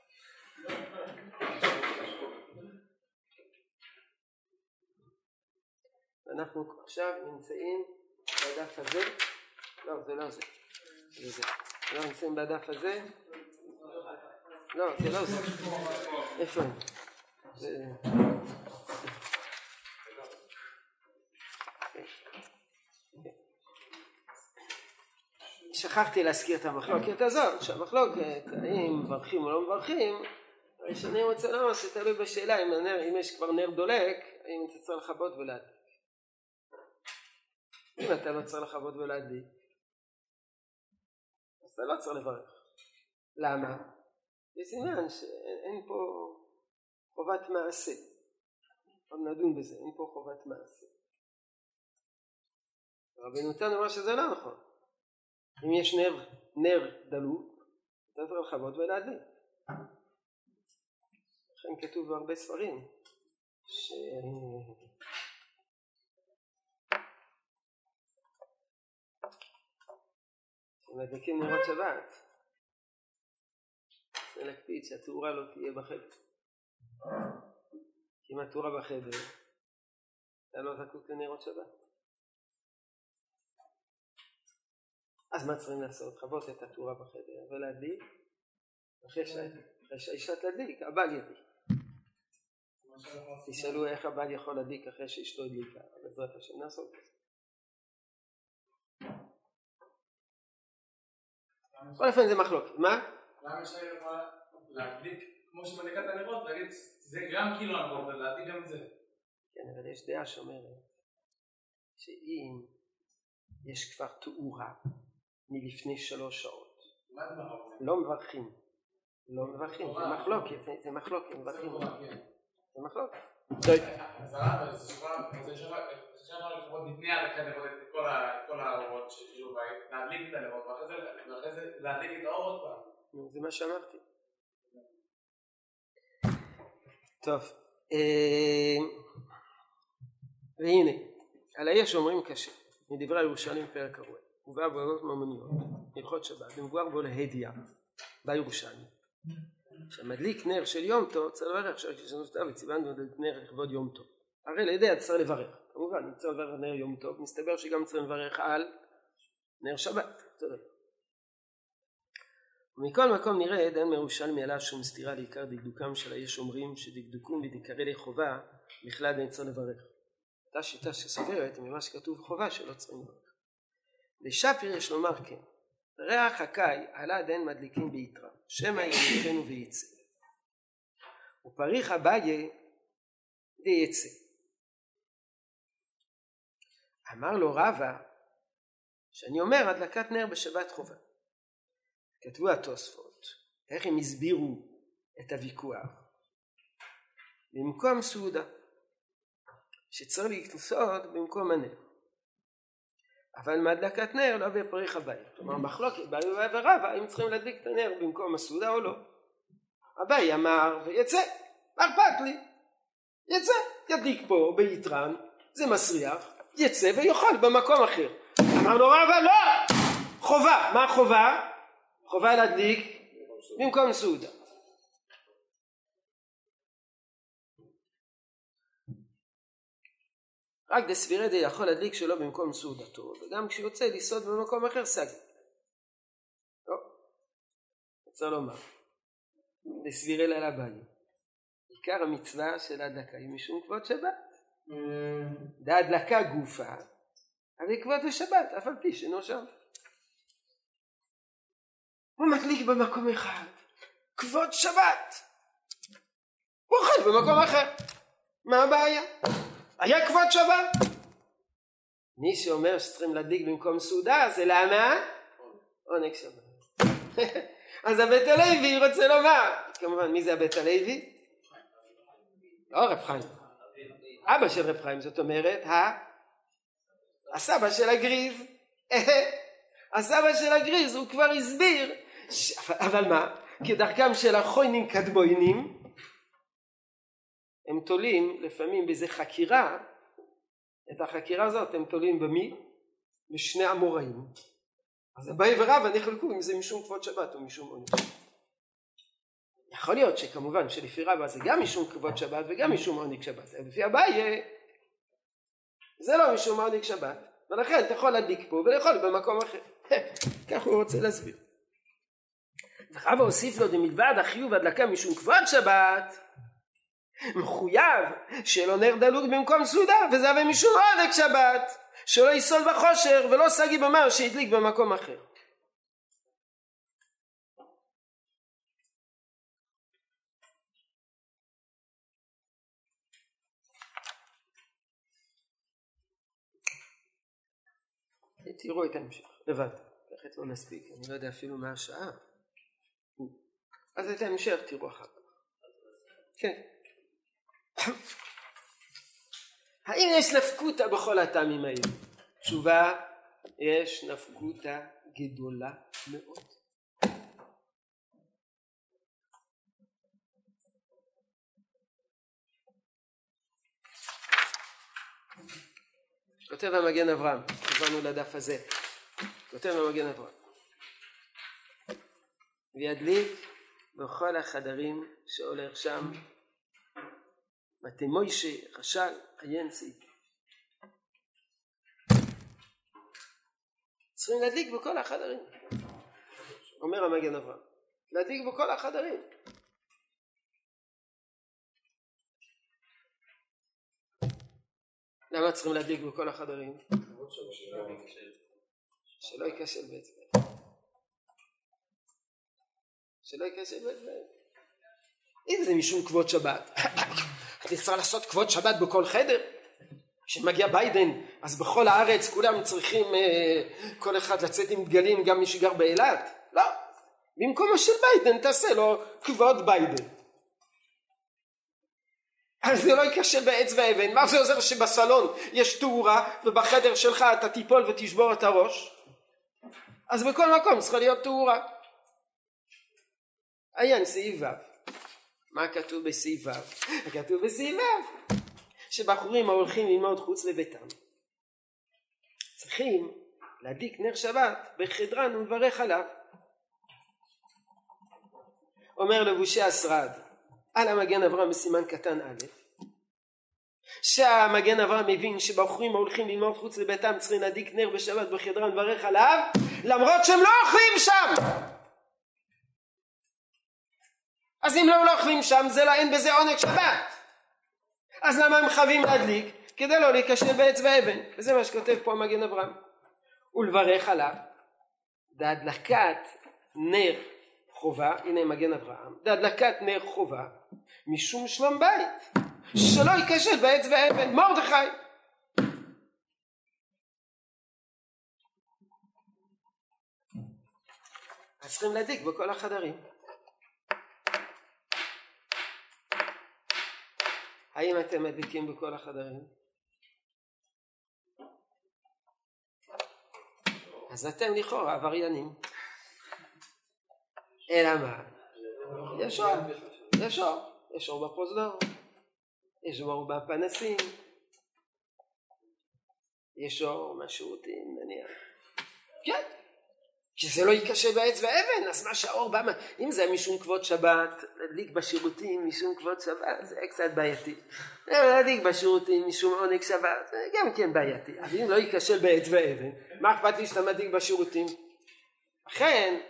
אנחנו עכשיו נמצאים בדף הזה, לא זה לא זה, זה זה, לא נמצאים בדף הזה, לא זה לא זה, איפה הם? שכחתי להזכיר את המחלוקת הזאת, שהמחלוקת האם מברכים או לא מברכים, הרי רוצה לומר שתלוי בשאלה אם, הנר, אם יש כבר נר דולק, האם אתה צריך לכבות ולהדליק. אם אתה לא צריך לכבות ולהדליק, אז אתה לא צריך לברך. למה? יש עניין שאין פה חובת מעשה. עוד נדון בזה, אין פה חובת מעשה. רבינו תם אמר שזה לא נכון. אם יש נר, נר דלוק, אתה צריך לכבות ולהדליק. לכן כתוב בהרבה ספרים ש... שמדליקים נרות שבת. צריך להקפיד שהתאורה לא תהיה בחדר. כי אם התאורה בחדר אתה לא זקוק לנרות שבת אז מה צריכים לעשות? לכבות את התאורה בחדר ולהדליק אחרי שהאישה תדליק, הבעל ידליק. תשאלו איך הבעל יכול להדליק אחרי שאשתו הדליקה, בעזרת השם נעסוק בזה. בכל אופן זה מחלוקת, מה? למה אפשר להדליק, כמו שמדליקת הנרות, להגיד זה גם כאילו הנרות, ולהדליק גם את זה. כן, אבל יש דעה שאומרת שאם יש כבר תאורה מלפני שלוש שעות, לא מברכים, לא מברכים, זה מחלוקת, זה מחלוקת, מברכים, זה מחלוקת. אז הרב, זה שאפשר לפחות לפני הדקה לראות את כל האורות שיהיו בית, להדליק את הלרות, ואחרי זה להדליק את האור עוד פעם. זה מה שאמרתי. טוב, אה, והנה, על האש אומרים קשה, מדברי הירושלים פרק הרואה, ובא בעבודות ממוניות, הלכות שבת, ומבואר בו להדיא, בירושלים. כשמדליק נר של יום טוב צריך לברך לנו סתם וציוונו להדליק נר לכבוד יום טוב. הרי לידי צריך לברך. כמובן אם צריך לברך נר יום טוב מסתבר שגם צריך לברך על נר שבת. תודה ומכל מקום נראה אין מירושלמי עליו שום סתירה לעיקר דקדוקם של היש אומרים שדקדוקום ודקראי חובה בכלל אין צריך לברך. אותה שיטה שסוברת ממה שכתוב חובה שלא צריכים לברך לשפיר יש לומר כן ריח הקאי עלה דן מדליקים ביתרה שמא יניחנו ויצא. ופריך אביי דייצא אמר לו רבא שאני אומר הדלקת נר בשבת חובה. כתבו התוספות איך הם הסבירו את הוויכוח? במקום סעודה שצריך להתנסות במקום הנר אבל מהדלקת נר לא בפריך הבית. כלומר מחלוקת באי ורבא אם צריכים להדליק את הנר במקום הסעודה או לא. אביי אמר ויצא, מה אכפת לי? יצא, ידליק פה ביתרן, זה מסריח, יצא ויאכל במקום אחר. אמר לו רבא לא! חובה, מה חובה? חובה להדליק במקום סעודה. רק דספירדי יכול להדליק שלא במקום סעודתו, וגם כשהוא יוצא לסעוד במקום אחר סגי. לא, רוצה לומר, דסבירי לילה ביי. עיקר המצווה של ההדלקה היא משום כבוד שבת. דהדלקה גופה, אבל כבוד השבת, אף על פי שאינו שם. הוא מדליק במקום אחד, כבוד שבת. הוא אוכל במקום אחר. מה הבעיה? היה כבוד שבת. מי שאומר שצריכים להדליק במקום סעודה זה למה? עונג שבת. אז הבית הלוי רוצה לומר, כמובן מי זה הבית הלוי? לא רב חיים, אבא של רב חיים זאת אומרת. הסבא של הגריז, הסבא של הגריז הוא כבר הסביר. אבל מה? כדרכם של החוינים קדמוינים הם תולים לפעמים באיזה חקירה, את החקירה הזאת הם תולים במי? בשני המוראים. אז אביי ורבא נחלקו אם זה משום כבוד שבת או משום עונש. יכול להיות שכמובן שלפי רבא זה גם משום כבוד שבת וגם משום עונג שבת, לפי אביי זה לא משום עונג שבת, ולכן אתה יכול להדליק פה ולאכול במקום אחר. כך הוא רוצה להסביר. וחווה הוסיף לו דמלבד החיוב הדלקה משום כבוד שבת מחויב לו נר דלוק במקום סעודה וזה הרי משום עונג שבת שלא יסול בחושר ולא סגי במר שהדליק במקום אחר. תראו את ההמשך, לבד, אחרת לא נספיק, אני לא יודע אפילו מה השעה. אז את ההמשך תראו אחר כך. כן. האם יש נפקותא בכל הטעמים האלה? תשובה, יש נפקותא גדולה מאוד. כותב המגן אברהם, הבנו לדף הזה, כותב המגן אברהם, וידליק בכל החדרים שהולך שם, מתי מוישה, חשל, עיין סעיף. צריכים להדליק בכל החדרים, אומר המגן אברהם, להדליק בכל החדרים. למה צריכים להדליק בכל החדרים? שלא ייכשל באצבע. שלא ייכשל באצבע. אם זה משום כבוד שבת, אתה צריך לעשות כבוד שבת בכל חדר? כשמגיע ביידן אז בכל הארץ כולם צריכים אה, כל אחד לצאת עם דגלים גם מי שגר באילת? לא. במקומו של ביידן תעשה לו כבוד ביידן. אז זה לא ייכשל בעץ ואבן, מה זה עוזר שבסלון יש תאורה ובחדר שלך אתה תיפול ותשבור את הראש? אז בכל מקום צריכה להיות תאורה. עיין סעיף ו' מה כתוב בסעיף ו'? כתוב בסעיף ו' שבחורים ההולכים ללמוד חוץ לביתם צריכים להדליק נר שבת בחדרן ולברך עליו. אומר לבושי השרד על המגן אברהם בסימן קטן א' שהמגן אברהם מבין שבחורים ההולכים ללמוד חוץ לביתם צריכים להדליק נר בשבת בחדרן ולברך עליו למרות שהם לא אוכלים שם אז אם לא, לא אוכלים שם זה לא אין בזה עונג שבת. אז למה הם חייבים להדליק? כדי לא להיכשל בעץ ואבן וזה מה שכותב פה המגן אברהם. ולברך עליו. בהדלקת נר חובה, הנה מגן אברהם, בהדלקת נר חובה משום שלום בית שלא ייכשל בעץ ואבן, מרדכי! אז צריכים להדליק בכל החדרים האם אתם מדליקים בכל החדרים? אז אתם לכאורה עבריינים. אלא מה? יש אור, יש אור, יש אור בפרוזדור, יש אור בפנסים, יש אור מהשירותים נניח. כן, שזה לא ייכשל בעץ ואבן, אז מה שהאור בא, אם זה משום כבוד שבת, להדליק בשירותים משום כבוד שבת, זה קצת בעייתי. להדליק בשירותים משום עונג שבת, זה גם כן בעייתי. אבל אם לא ייכשל בעץ ואבן, מה אכפת לי שאתה מדליק בשירותים? אכן,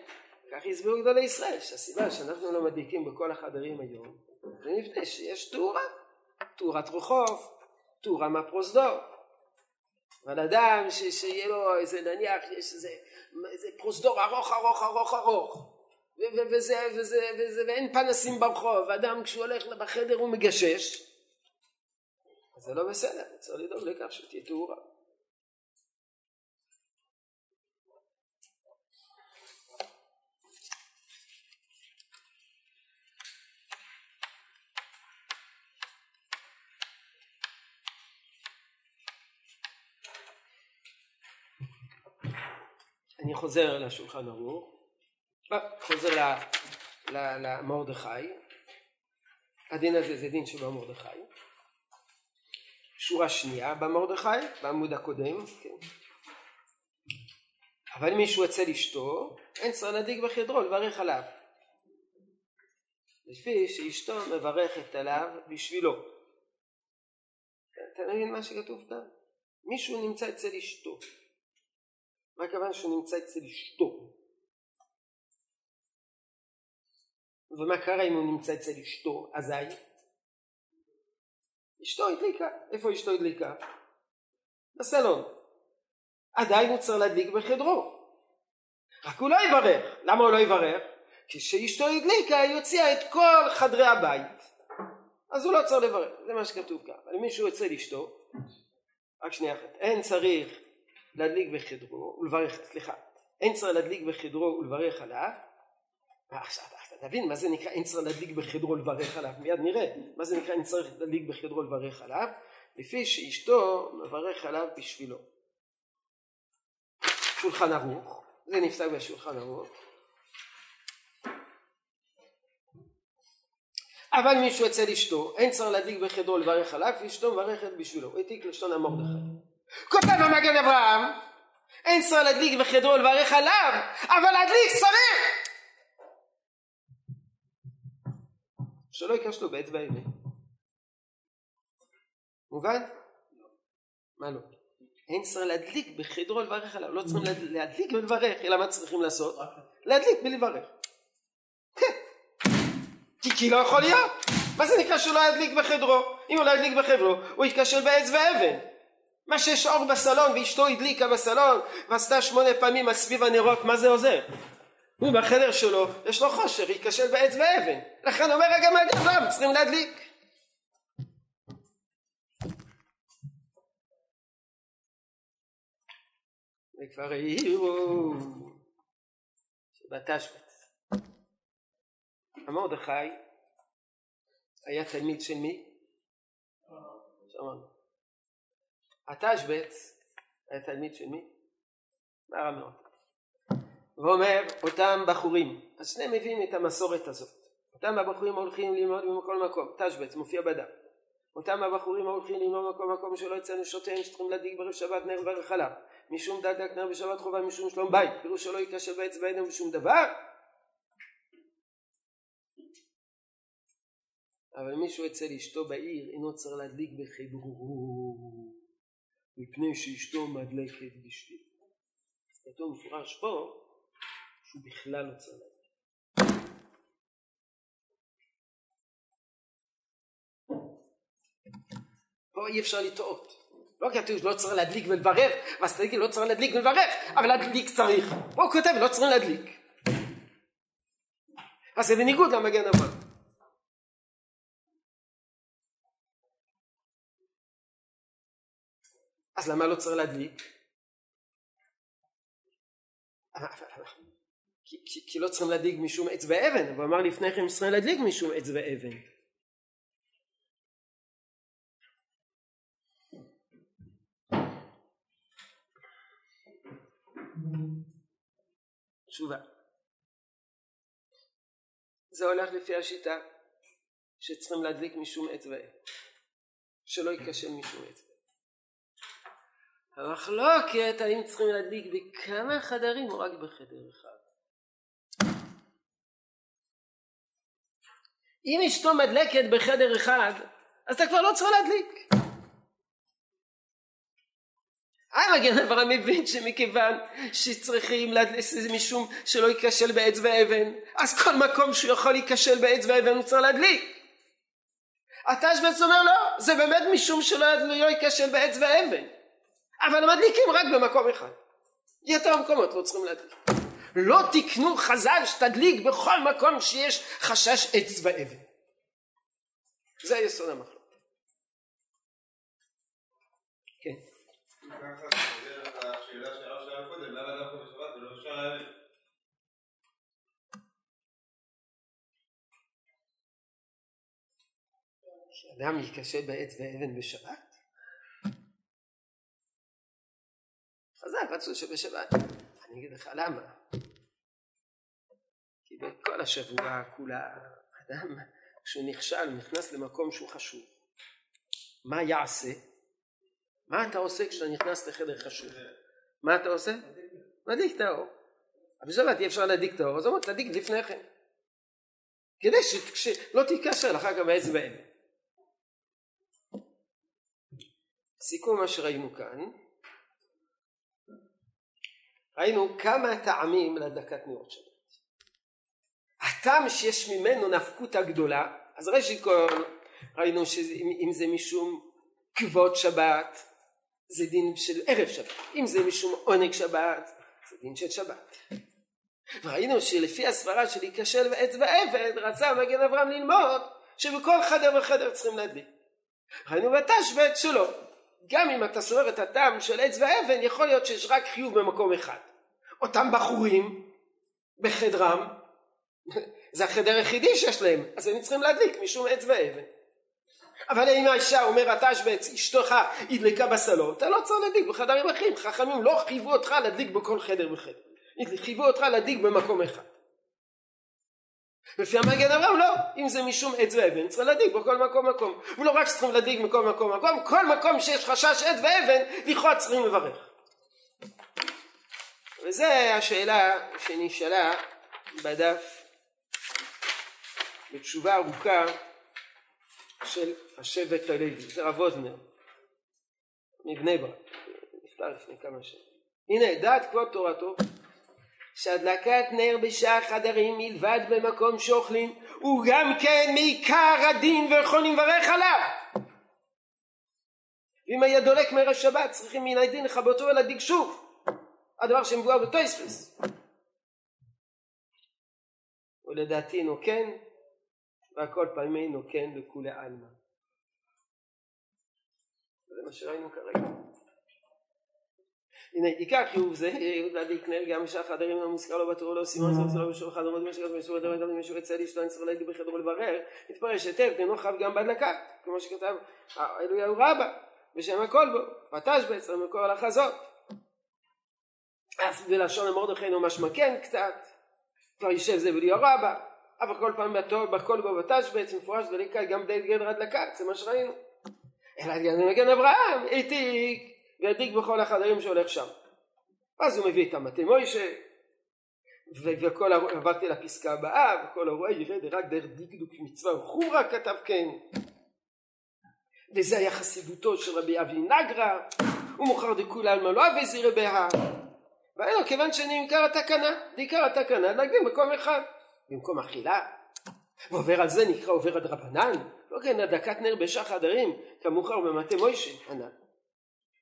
כך הסבירו גדולי ישראל, שהסיבה שאנחנו לא מדליקים בכל החדרים היום, זה מפני שיש תאורה, תאורת רחוב, תאורה מהפרוזדור. אבל אדם ש, שיהיה לו איזה נניח יש איזה, איזה פרוזדור ארוך ארוך ארוך ארוך וזה, וזה, וזה, ואין פנסים ברחוב, אדם כשהוא הולך בחדר הוא מגשש, אז זה לא בסדר, צריך לדאוג לכך שתהיה תאורה. אני חוזר לשולחן ערוך, חוזר למרדכי, הדין הזה זה דין שבמרדכי, שורה שנייה במרדכי, בעמוד הקודם, כן. אבל אם מישהו יוצא לאשתו, אין צריך להדליק בחדרו לברך עליו. לפי שאשתו מברכת עליו בשבילו. אתה מבין מה שכתוב כאן? מישהו נמצא אצל אשתו. מה הכוונה שהוא נמצא אצל אשתו? ומה קרה אם הוא נמצא אצל אשתו? אזי? אשתו הדליקה. איפה אשתו הדליקה? בסלון. עדיין הוא צריך להדליק בחדרו. רק הוא לא יברך. למה הוא לא יברך? כשאשתו הדליקה היא הוציאה את כל חדרי הבית. אז הוא לא צריך לברך. זה מה שכתוב כאן. אבל אם מישהו אצל אשתו, רק שנייה אחת. אין צריך להדליק בחדרו ולברך, סליחה. אין צריך להדליק בחדרו ולברך עליו. עכשיו, תבין מה זה נקרא אין צריך להדליק בחדרו לברך עליו, מיד נראה מה זה נקרא אין צריך להדליק בחדרו לברך עליו, לפי שאשתו מברך עליו בשבילו. שולחן ערוך, זה נפסק בשולחן ערוך. אבל מישהו אצל אשתו, אין צריך להדליק בחדרו לברך עליו, ואשתו מברכת בשבילו. העתיק לשון המרדכי. כותב המגן אברהם, אין צריך להדליק בחדרו לברך עליו, אבל להדליק צריך! שלא ייכשלו באצבע ימין. מובן? מה לא? אין צריך להדליק בחדרו לברך עליו, לא צריכים להדליק ולברך, אלא מה צריכים לעשות? להדליק ולברך. כן. כי לא יכול להיות. מה זה נקרא שהוא לא ידליק בחדרו? אם הוא לא ידליק בחדרו, הוא יתקשר בעץ ואבן. מה שיש אור בסלון ואשתו הדליקה בסלון ועשתה שמונה פעמים על סביב הנרות, מה זה עוזר? הוא בחדר שלו, יש לו חושר, ייכשל בעץ ואבן. לכן אומר גם הגרלם, צריכים להדליק. וכבר העירו שבתשבץ. המרדכי היה תלמיד של מי? שמענו. התשבץ היה תלמיד של מי? מהרמות. ואומר אותם בחורים, אז שניהם מביאים את המסורת הזאת. אותם הבחורים הולכים ללמוד בכל מקום, תשבץ מופיע בדם. אותם הבחורים הולכים ללמוד בכל מקום שלא יצא נשותיהם שצריכים להדליק בערב שבת נר וברך עליו. משום דלק נר בשבת חובה משום שלום בית, פירוש שלא ייכשל בעץ בעדן בשום דבר. אבל מישהו אצל אשתו בעיר אינו צריך להדליק בחיברו מפני שאשתו מדלקת בשבילו. כתוב מפורש פה שהוא בכלל לא להדליק. פה אי אפשר לטעות. לא כתוב לא צריך להדליק ולברך, ואז תגיד לא צריך להדליק ולברך, אבל להדליק צריך. פה הוא כותב לא צריך להדליק. אז זה בניגוד למגן אבות. אז למה לא צריך להדליק? כי, כי, כי לא צריכים להדליק משום עץ ואבן, הוא אמר לפני כן צריכים להדליק משום עץ ואבן. תשובה. זה הולך לפי השיטה שצריכים להדליק משום עץ ואבן. שלא ייכשל משום עץ ואבן. המחלוקת האם צריכים להדליק בכמה חדרים או רק בחדר אחד. אם אשתו מדלקת בחדר אחד, אז אתה כבר לא צריך להדליק. המגן אברהם מבין שמכיוון שצריכים להדליק משום שלא ייכשל בעץ ואבן, אז כל מקום שהוא יכול להיכשל בעץ ואבן הוא צריך להדליק. התשבץ אומר לא, זה באמת משום שלא לא ייכשל בעץ ואבן. אבל מדליקים רק במקום אחד. יתר המקומות לא צריכים להדליק. לא תקנו חז"ל שתדליק בכל מקום שיש חשש עץ ואבן. זה היסוד המחלוקת. כן. שאדם ייכשל בעץ ואבן בשבת? חז"ל רצו שבשבת. אני אגיד לך למה. כי בכל השבוע כולה אדם כשהוא נכשל נכנס למקום שהוא חשוב. מה יעשה? מה אתה עושה כשאתה נכנס לחדר חשוב? מה אתה עושה? מדליק את האור. בשבת אי אפשר להדליק את האור, אז אומר תדליק לפני כן. כדי שלא תיקשר לך גם האצבע האלה. סיכום מה שראינו כאן, ראינו כמה טעמים להדלקת נרות שבת. הטעם שיש ממנו נפקות הגדולה, אז ראשית כל ראינו שאם זה משום כבוד שבת זה דין של ערב שבת, אם זה משום עונג שבת זה דין של שבת. ראינו שלפי הסברה של ייכשל ועץ ועבד רצה מגן אברהם ללמוד שבכל חדר וחדר צריכים להדליק. ראינו בתשבט שלא. גם אם אתה סובר את הטעם של עץ ואבן יכול להיות שיש רק חיוב במקום אחד. אותם בחורים בחדרם זה החדר היחידי שיש להם אז הם צריכים להדליק משום עץ ואבן. אבל אם האישה אומר התשבט אשתך הדליקה בסלון אתה לא צריך להדליק בחדרים אחרים חכמים לא חייבו אותך להדליק בכל חדר וחדר חייבו אותך להדליק במקום אחד לפי המגן אברהם לא, אם זה משום עץ ואבן צריך להדליק בכל מקום מקום. ולא רק שצריכים להדליק בכל מקום מקום. כל מקום שיש חשש עץ ואבן לכאורה צריכים לברך. וזה השאלה שנשאלה בדף בתשובה ארוכה של השבט הלוי, זה רב אוזנר מבני ברק, נפטר לפני כמה שנים. הנה דעת כבוד תורתו שהדלקת נר בשעה חדרים מלבד במקום שאוכלים הוא גם כן מעיקר הדין ויכולים לברך עליו! ואם היה דולק מערב שבת צריכים מן הדין לכבותו ולהדליק שוב! הדבר שמבואר בטויספס ולדעתי נוקן והכל פעמי נוקן לכולי עלמא. זה מה שראינו כרגע הנה עיקר חיוב זה להדליק נר גם בשעה חדרים המוזכר לא בתורה לא סימן סוף סלו בשור אחד עמוד משקת ומשור דבר גם משור יצא לי שלא נצטרך להדליק בחדר ולברר התפרש היטב תנו חב גם בהדלקה כמו שכתב אלוהיהו רבא בשם הכל בו ותש בעצם מכל הלכה זאת אף בלשון המרדכי משמע כן קצת כבר יישב זה בלי רבא אבל כל פעם בכל בו ותש בעצם מפורש דליקה גם די גדר הדלקה זה מה שראינו. אלא גם מגן אברהם העתיק והדליק בכל החדרים שהולך שם. אז הוא מביא את המטה מוישה וכל עברתי לפסקה הבאה וכל הרואה ירד רק דרך דקדוק מצווה וחומרה כתב כן. וזה היה חסידותו של רבי אבי נגרא הוא מוכר דכולי עלמא לא אבי זירא בהא. והיינו כיוון שאני עיקר התקנה עיקר התקנה נגדים במקום אחד במקום אכילה. ועובר על זה נקרא עובר עד רבנן. לא כן הדקת נר בשח חדרים כמוכר במטה מוישה. ענן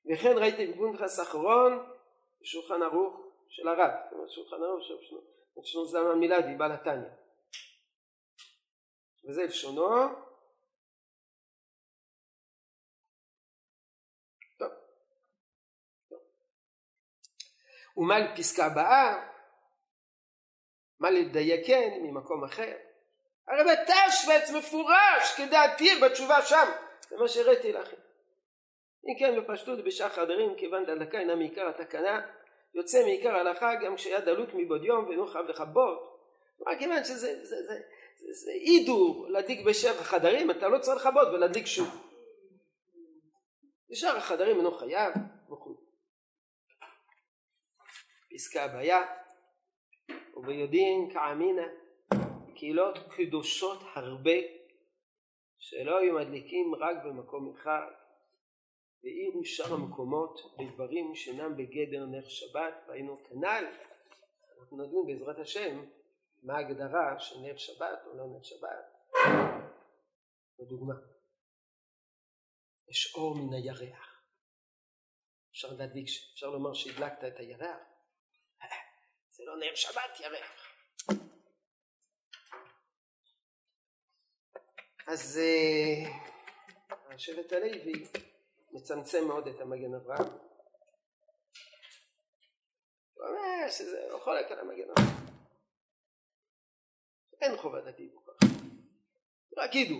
וכן ראיתי בגונדרס אחרון בשולחן ערוך של הרב, זאת אומרת שולחן ערוך של שנות זמן מילדי, בעל התניא. וזה לשונו. טוב. ומה לפסקה הבאה? מה לדייקן ממקום אחר? הרי בתשבץ מפורש כדעתי בתשובה שם, זה מה שהראיתי לכם. אם כן בפשטות בשעה חדרים כיוון דלקה אינה מעיקר התקנה יוצא מעיקר ההלכה גם כשהיה דלוק מבעוד יום ואינו חייב לכבות. רק כיוון שזה זה, זה, זה, זה, זה הידור להדליק בשבע חדרים אתה לא צריך לכבות ולהדליק שוב. בשאר החדרים אינו חייב וכו' פסקה הבעיה וביודעין כאמינא קהילות קדושות הרבה שלא היו מדליקים רק במקום אחד והאירו שאר המקומות בדברים שאינם בגדר נר שבת והיינו כנ"ל. אנחנו נדון בעזרת השם מה ההגדרה של נר שבת או לא נר שבת. לדוגמה יש אור מן הירח. אפשר להדליק אפשר לומר שהדלקת את הירח. זה לא נר שבת ירח. אז השבט הלוי מצמצם מאוד את המגן אברהם. הוא אומר שזה לא חולק על המגן אברהם. אין חובת הדיבור ככה. רק ידעו.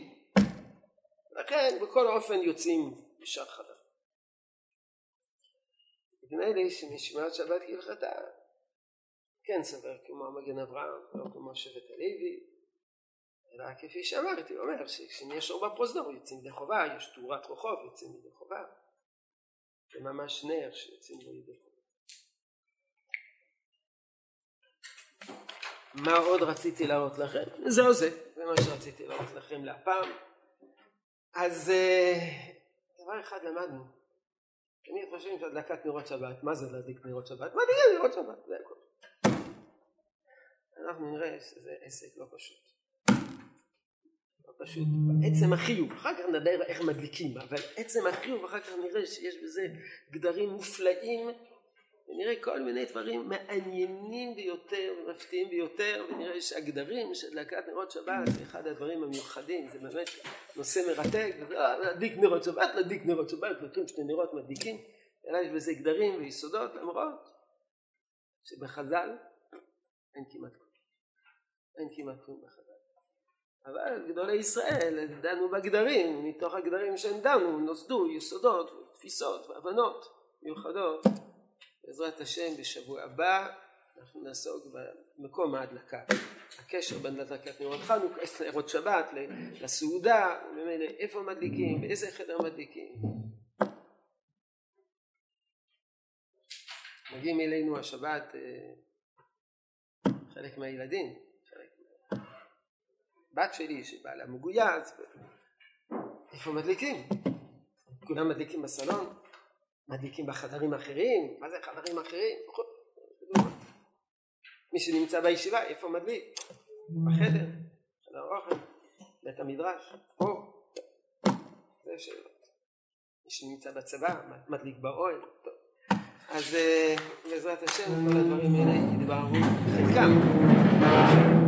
לכן בכל אופן יוצאים בשער חדר. נדמה לי שנשמעת שבת כהלכתה כן סבר כמו המגן אברהם, לא כמו שבט הלוי, אלא כפי שאמרתי, אומר שכשיש אור בפרוזדור יוצאים ידי חובה, יש תאורת רחוב יוצאים ידי חובה. זה ממש נר שיוצאים ידי חובה. מה עוד רציתי להראות לכם? זהו זה, זה מה שרציתי להראות לכם להפעם. אז אה, דבר אחד למדנו, תמיד חושבים שהדלקת נרות שבת, מה זה להדליק נרות שבת? מדליקים נרות שבת, זה הכל. אנחנו נראה שזה עסק לא פשוט. פשוט, עצם החיוב, אחר כך נדבר איך מדליקים, אבל עצם החיוב, אחר כך נראה שיש בזה גדרים מופלאים, ונראה כל מיני דברים מעניינים ביותר ומפתיעים ביותר, ונראה שהגדרים של הדלקת נרות שבת זה אחד הדברים המיוחדים, זה באמת נושא מרתק, להדליק נרות שבת, להדליק נרות שבת, לוקחים שני נרות מדליקים, אלא יש בזה גדרים ויסודות, למרות שבחז"ל אין כמעט כלום. אין כמעט כלום בחז"ל. אבל גדולי ישראל דנו בגדרים, מתוך הגדרים שהם דנו נוסדו יסודות ותפיסות והבנות מיוחדות. בעזרת השם בשבוע הבא אנחנו נעסוק במקום ההדלקה. הקשר בין הדלקת נרות חנוכה, נרות שבת לסעודה, וממילא איפה מדליקים, באיזה חדר מדליקים. מגיעים אלינו השבת אה, חלק מהילדים, בת שלי שבעלה מגויס, איפה מדליקים? כולם מדליקים בסלון? מדליקים בחדרים אחרים? מה זה חדרים אחרים? מי שנמצא בישיבה, איפה מדליק? בחדר, חדר אוכל, בית המדרש, פה. זה שאלות. מי שנמצא בצבא, מדליק באוהל. אז בעזרת השם כל הדברים האלה יתבררו חלקם